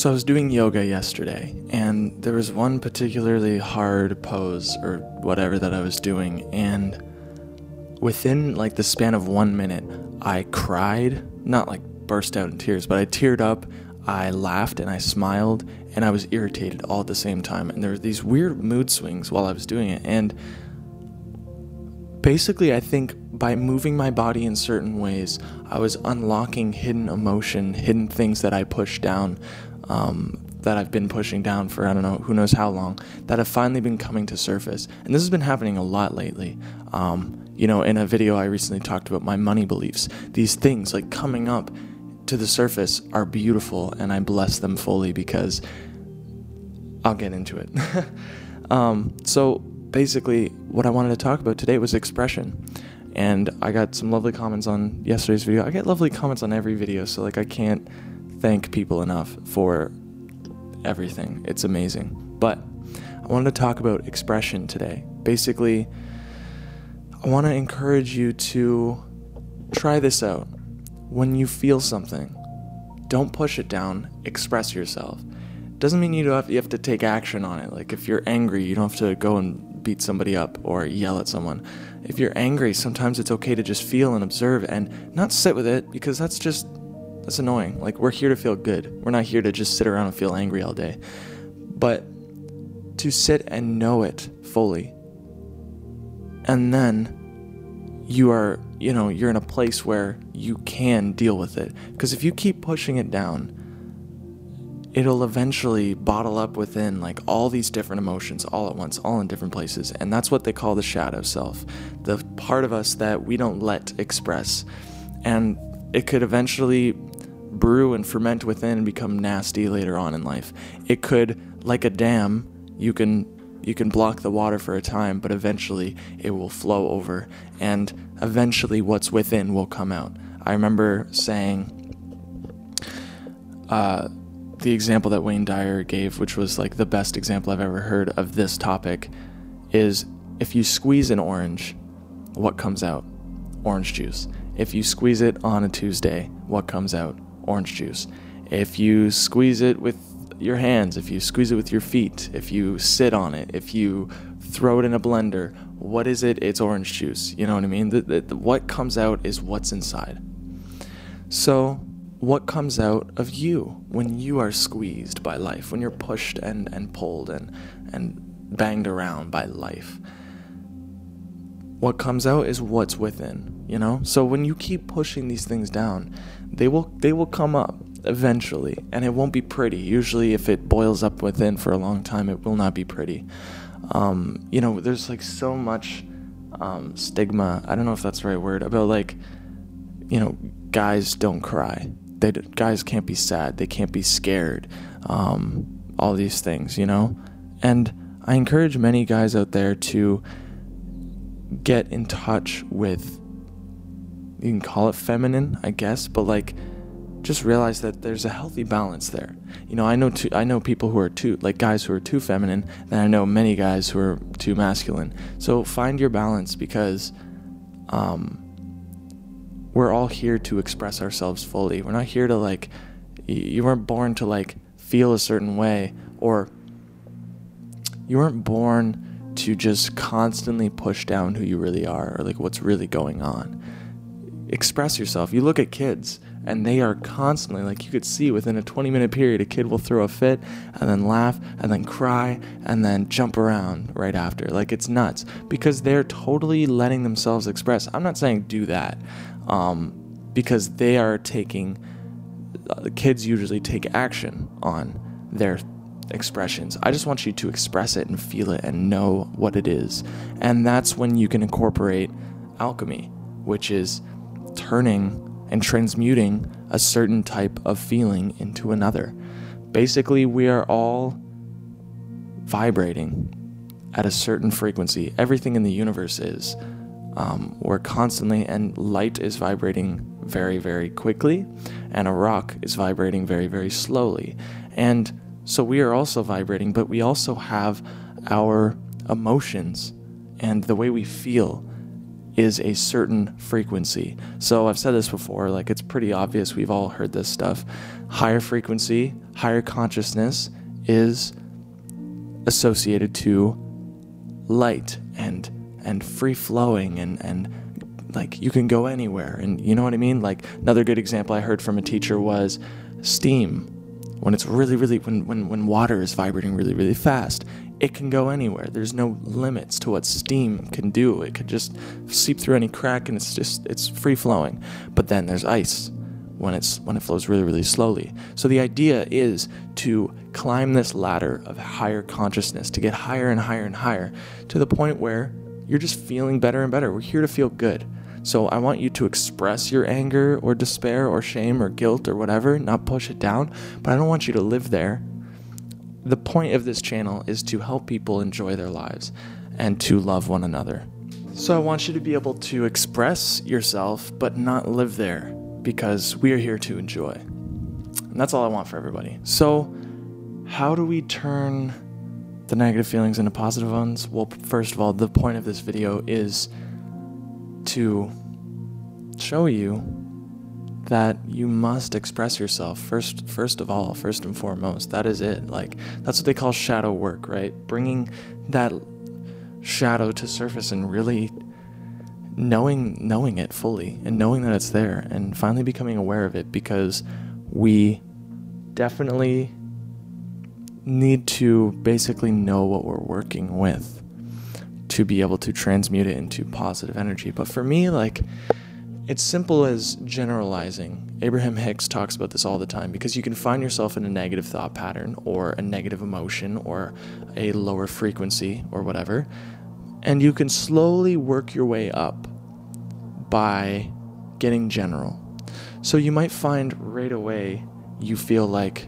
So I was doing yoga yesterday, and there was one particularly hard pose or whatever that I was doing, and within like the span of one minute, I cried, not like burst out in tears, but I teared up, I laughed, and I smiled, and I was irritated all at the same time. And there were these weird mood swings while I was doing it, and basically, I think by moving my body in certain ways, I was unlocking hidden emotion, hidden things that I pushed down um, that I've been pushing down for I don't know who knows how long that have finally been coming to surface, and this has been happening a lot lately. Um, you know, in a video I recently talked about my money beliefs. These things like coming up to the surface are beautiful, and I bless them fully because I'll get into it. um, so basically, what I wanted to talk about today was expression. And I got some lovely comments on yesterday's video. I get lovely comments on every video, so like I can't thank people enough for everything. It's amazing. But I wanted to talk about expression today. Basically, I want to encourage you to try this out. When you feel something, don't push it down, express yourself. Doesn't mean you have, you have to take action on it. Like if you're angry, you don't have to go and beat somebody up or yell at someone. If you're angry, sometimes it's okay to just feel and observe and not sit with it because that's just that's annoying. Like, we're here to feel good. We're not here to just sit around and feel angry all day. But to sit and know it fully. And then you are, you know, you're in a place where you can deal with it. Because if you keep pushing it down, it'll eventually bottle up within like all these different emotions all at once, all in different places. And that's what they call the shadow self, the part of us that we don't let express. And it could eventually brew and ferment within and become nasty later on in life. It could, like a dam, you can you can block the water for a time, but eventually it will flow over, and eventually what's within will come out. I remember saying uh, the example that Wayne Dyer gave, which was like the best example I've ever heard of this topic, is if you squeeze an orange, what comes out? Orange juice. If you squeeze it on a Tuesday, what comes out? Orange juice. If you squeeze it with your hands, if you squeeze it with your feet, if you sit on it, if you throw it in a blender, what is it? It's orange juice. You know what I mean? The, the, the, what comes out is what's inside. So, what comes out of you when you are squeezed by life, when you're pushed and, and pulled and, and banged around by life? What comes out is what's within, you know? So when you keep pushing these things down, they will they will come up eventually and it won't be pretty. Usually if it boils up within for a long time it will not be pretty. Um, you know there's like so much um, stigma i don't know if that's the right word about like you know guys don't cry. They guys can't be sad. They can't be scared. Um, all these things you know? And i encourage many guys out there to get in touch with you can call it feminine, I guess, but like just realize that there's a healthy balance there. You know, I know too, I know people who are too like guys who are too feminine, and I know many guys who are too masculine. So find your balance because um, we're all here to express ourselves fully. We're not here to like you weren't born to like feel a certain way or you weren't born to just constantly push down who you really are or like what's really going on express yourself. You look at kids and they are constantly like you could see within a 20 minute period a kid will throw a fit and then laugh and then cry and then jump around right after. Like it's nuts because they're totally letting themselves express. I'm not saying do that um, because they are taking uh, the kids usually take action on their expressions. I just want you to express it and feel it and know what it is. And that's when you can incorporate alchemy which is turning and transmuting a certain type of feeling into another. Basically, we are all vibrating at a certain frequency. Everything in the universe is. Um, we're constantly, and light is vibrating very, very quickly, and a rock is vibrating very, very slowly. And so we are also vibrating, but we also have our emotions and the way we feel is a certain frequency. So I've said this before, like it's pretty obvious. We've all heard this stuff. Higher frequency, higher consciousness is associated to light and and free flowing and and like you can go anywhere and you know what I mean? Like another good example I heard from a teacher was steam. When it's really really when when when water is vibrating really really fast, it can go anywhere. There's no limits to what steam can do. It could just seep through any crack and it's just it's free flowing. But then there's ice when it's when it flows really really slowly. So the idea is to climb this ladder of higher consciousness to get higher and higher and higher to the point where you're just feeling better and better. We're here to feel good. So I want you to express your anger or despair or shame or guilt or whatever, not push it down, but I don't want you to live there the point of this channel is to help people enjoy their lives and to love one another. So I want you to be able to express yourself but not live there because we are here to enjoy. And that's all I want for everybody. So, how do we turn the negative feelings into positive ones? Well, first of all, the point of this video is to show you that you must express yourself first first of all first and foremost. That is it. Like that's what they call shadow work right? Bringing that shadow to surface and really knowing knowing it fully and knowing that it's there and finally becoming aware of it because we definitely need to basically know what we're working with to be able to transmute it into positive energy. But for me like it's simple as generalizing. Abraham Hicks talks about this all the time because you can find yourself in a negative thought pattern or a negative emotion or a lower frequency or whatever, and you can slowly work your way up by getting general. So you might find right away you feel like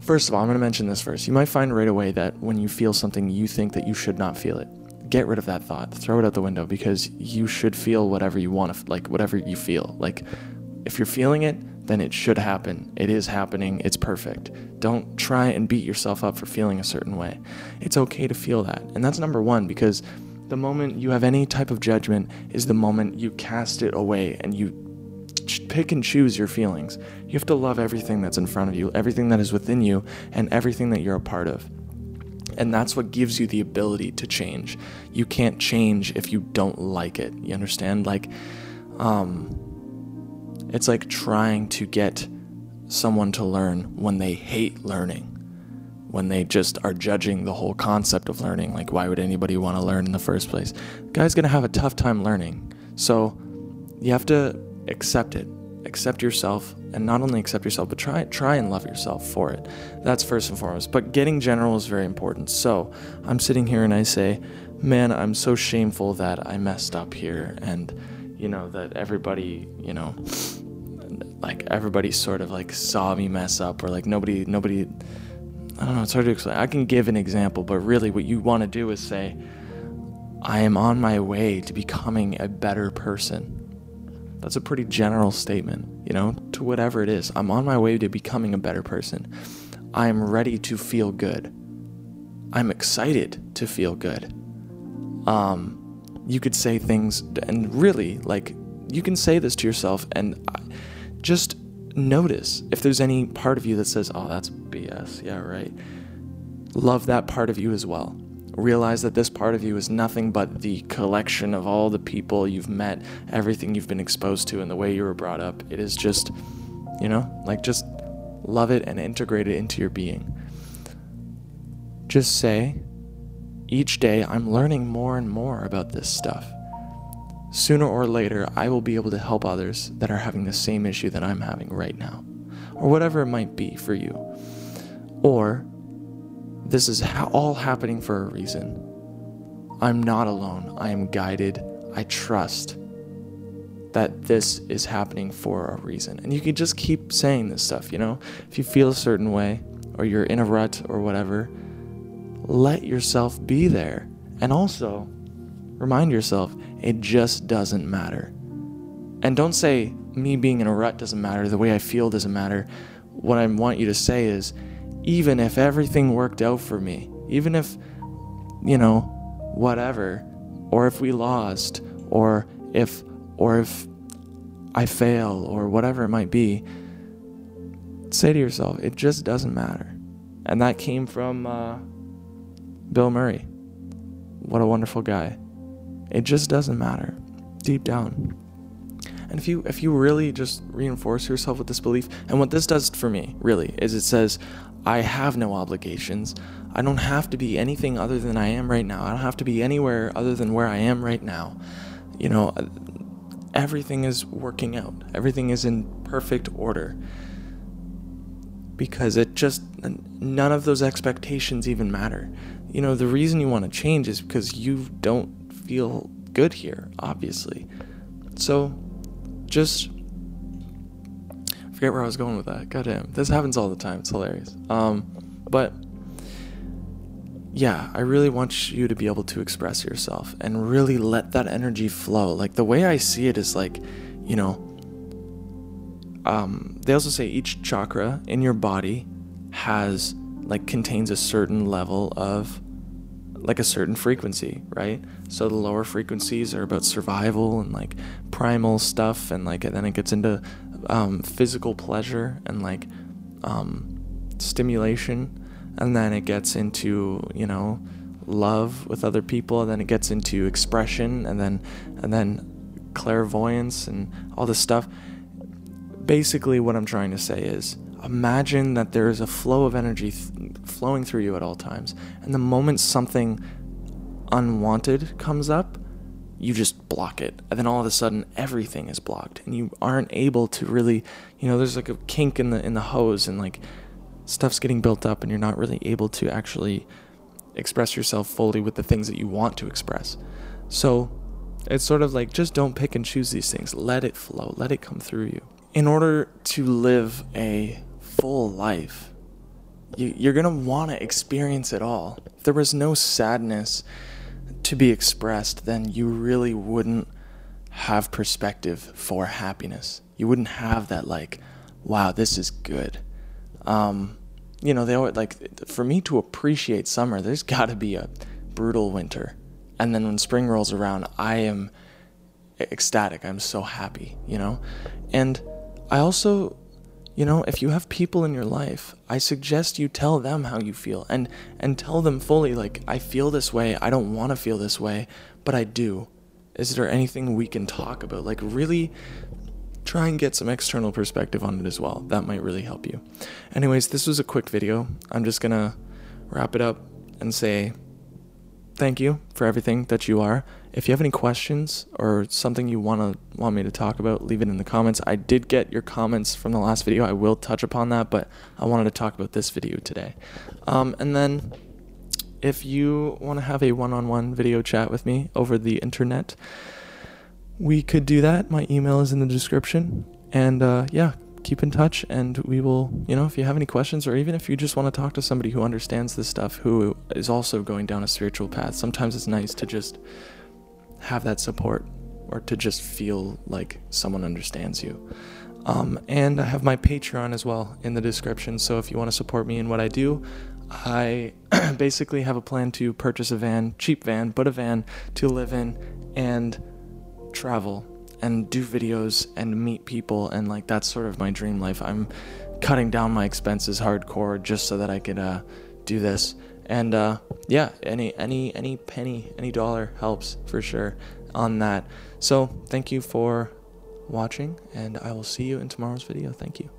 First of all, I'm going to mention this first. You might find right away that when you feel something, you think that you should not feel it get rid of that thought. Throw it out the window because you should feel whatever you want to like whatever you feel. Like if you're feeling it then it should happen. It is happening. It's perfect. Don't try and beat yourself up for feeling a certain way. It's okay to feel that. And that's number one because the moment you have any type of judgment is the moment you cast it away and you pick and choose your feelings. You have to love everything that's in front of you everything that is within you and everything that you're a part of and that's what gives you the ability to change. You can't change if you don't like it. You understand? Like, um, it's like trying to get someone to learn when they hate learning, when they just are judging the whole concept of learning. Like, why would anybody want to learn in the first place? The guy's gonna have a tough time learning. So, you have to accept it accept yourself and not only accept yourself but try try and love yourself for it. That's first and foremost. But getting general is very important. So i'm sitting here and i say man i'm so shameful that i messed up here and you know that everybody you know like everybody sort of like saw me mess up or like nobody nobody i don't know it's hard to explain. I can give an example but really what you want to do is say i am on my way to becoming a better person that's a pretty general statement, you know, to whatever it is. I'm on my way to becoming a better person. I am ready to feel good. I'm excited to feel good. Um, you could say things, and really, like, you can say this to yourself and just notice if there's any part of you that says, oh, that's BS. Yeah, right. Love that part of you as well realize that this part of you is nothing but the collection of all the people you've met, everything you've been exposed to, and the way you were brought up. It is just, you know, like just love it and integrate it into your being. Just say, each day I'm learning more and more about this stuff. Sooner or later, I will be able to help others that are having the same issue that I'm having right now, or whatever it might be for you. Or this is all happening for a reason. I'm not alone. I am guided. I trust that this is happening for a reason. And you can just keep saying this stuff, you know? If you feel a certain way or you're in a rut or whatever, let yourself be there. And also, remind yourself it just doesn't matter. And don't say me being in a rut doesn't matter, the way I feel doesn't matter. What I want you to say is even if everything worked out for me, even if, you know, whatever, or if we lost, or if or if I fail, or whatever it might be, say to yourself, it just doesn't matter. And that came from uh, Bill Murray. What a wonderful guy. It just doesn't matter deep down. And if you if you really just reinforce yourself with this belief, and what this does for me really is it says I have no obligations. I don't have to be anything other than I am right now. I don't have to be anywhere other than where I am right now. You know, uh, everything is working out. Everything is in perfect order. Because it just none of those expectations even matter. You know, the reason you want to change is because you don't feel good here, obviously. So just forget where I was going with that. Goddamn, this happens all the time. It's hilarious. Um, but yeah, I really want you to be able to express yourself and really let that energy flow. Like the way I see it is like, you know, um, they also say each chakra in your body has like contains a certain level of like a certain frequency, right? So the lower frequencies are about survival and like primal stuff, and like and then it gets into um, physical pleasure and like um, stimulation, and then it gets into you know love with other people, and then it gets into expression, and then and then clairvoyance and all this stuff. Basically, what I'm trying to say is imagine that there is a flow of energy th- flowing through you at all times. And the moment something unwanted comes up, you just block it. And then all of a sudden everything is blocked and you aren't able to really, you know, there's like a kink in the in the hose and like stuff's getting built up and you're not really able to actually express yourself fully with the things that you want to express. So, it's sort of like just don't pick and choose these things. Let it flow. Let it come through you. In order to live a full life, you, you're going to want to experience it all. If there was no sadness to be expressed, then you really wouldn't have perspective for happiness. You wouldn't have that, like, wow, this is good. Um, you know, they always, like, for me to appreciate summer, there's got to be a brutal winter. And then when spring rolls around, I am ecstatic. I'm so happy, you know? And I also you know, if you have people in your life, I suggest you tell them how you feel and and tell them fully like I feel this way, I don't want to feel this way, but I do. Is there anything we can talk about? Like really try and get some external perspective on it as well. That might really help you. Anyways, this was a quick video. I'm just going to wrap it up and say thank you for everything that you are. If you have any questions or something you want to want me to talk about, leave it in the comments. I did get your comments from the last video. I will touch upon that, but I wanted to talk about this video today. Um, and then if you want to have a one-on-one video chat with me over the internet, we could do that. My email is in the description. And uh, yeah, keep in touch and we will, you know, if you have any questions or even if you just want to talk to somebody who understands this stuff, who is also going down a spiritual path, sometimes it's nice to just have that support or to just feel like someone understands you. Um, and I have my Patreon as well in the description. So if you want to support me in what I do, I basically have a plan to purchase a van, cheap van, but a van to live in and travel and do videos and meet people and like that's sort of my dream life. I'm cutting down my expenses hardcore just so that I could uh, do this. And uh, yeah, any any any penny, any dollar helps for sure on that. So thank you for watching, and I will see you in tomorrow's video. Thank you.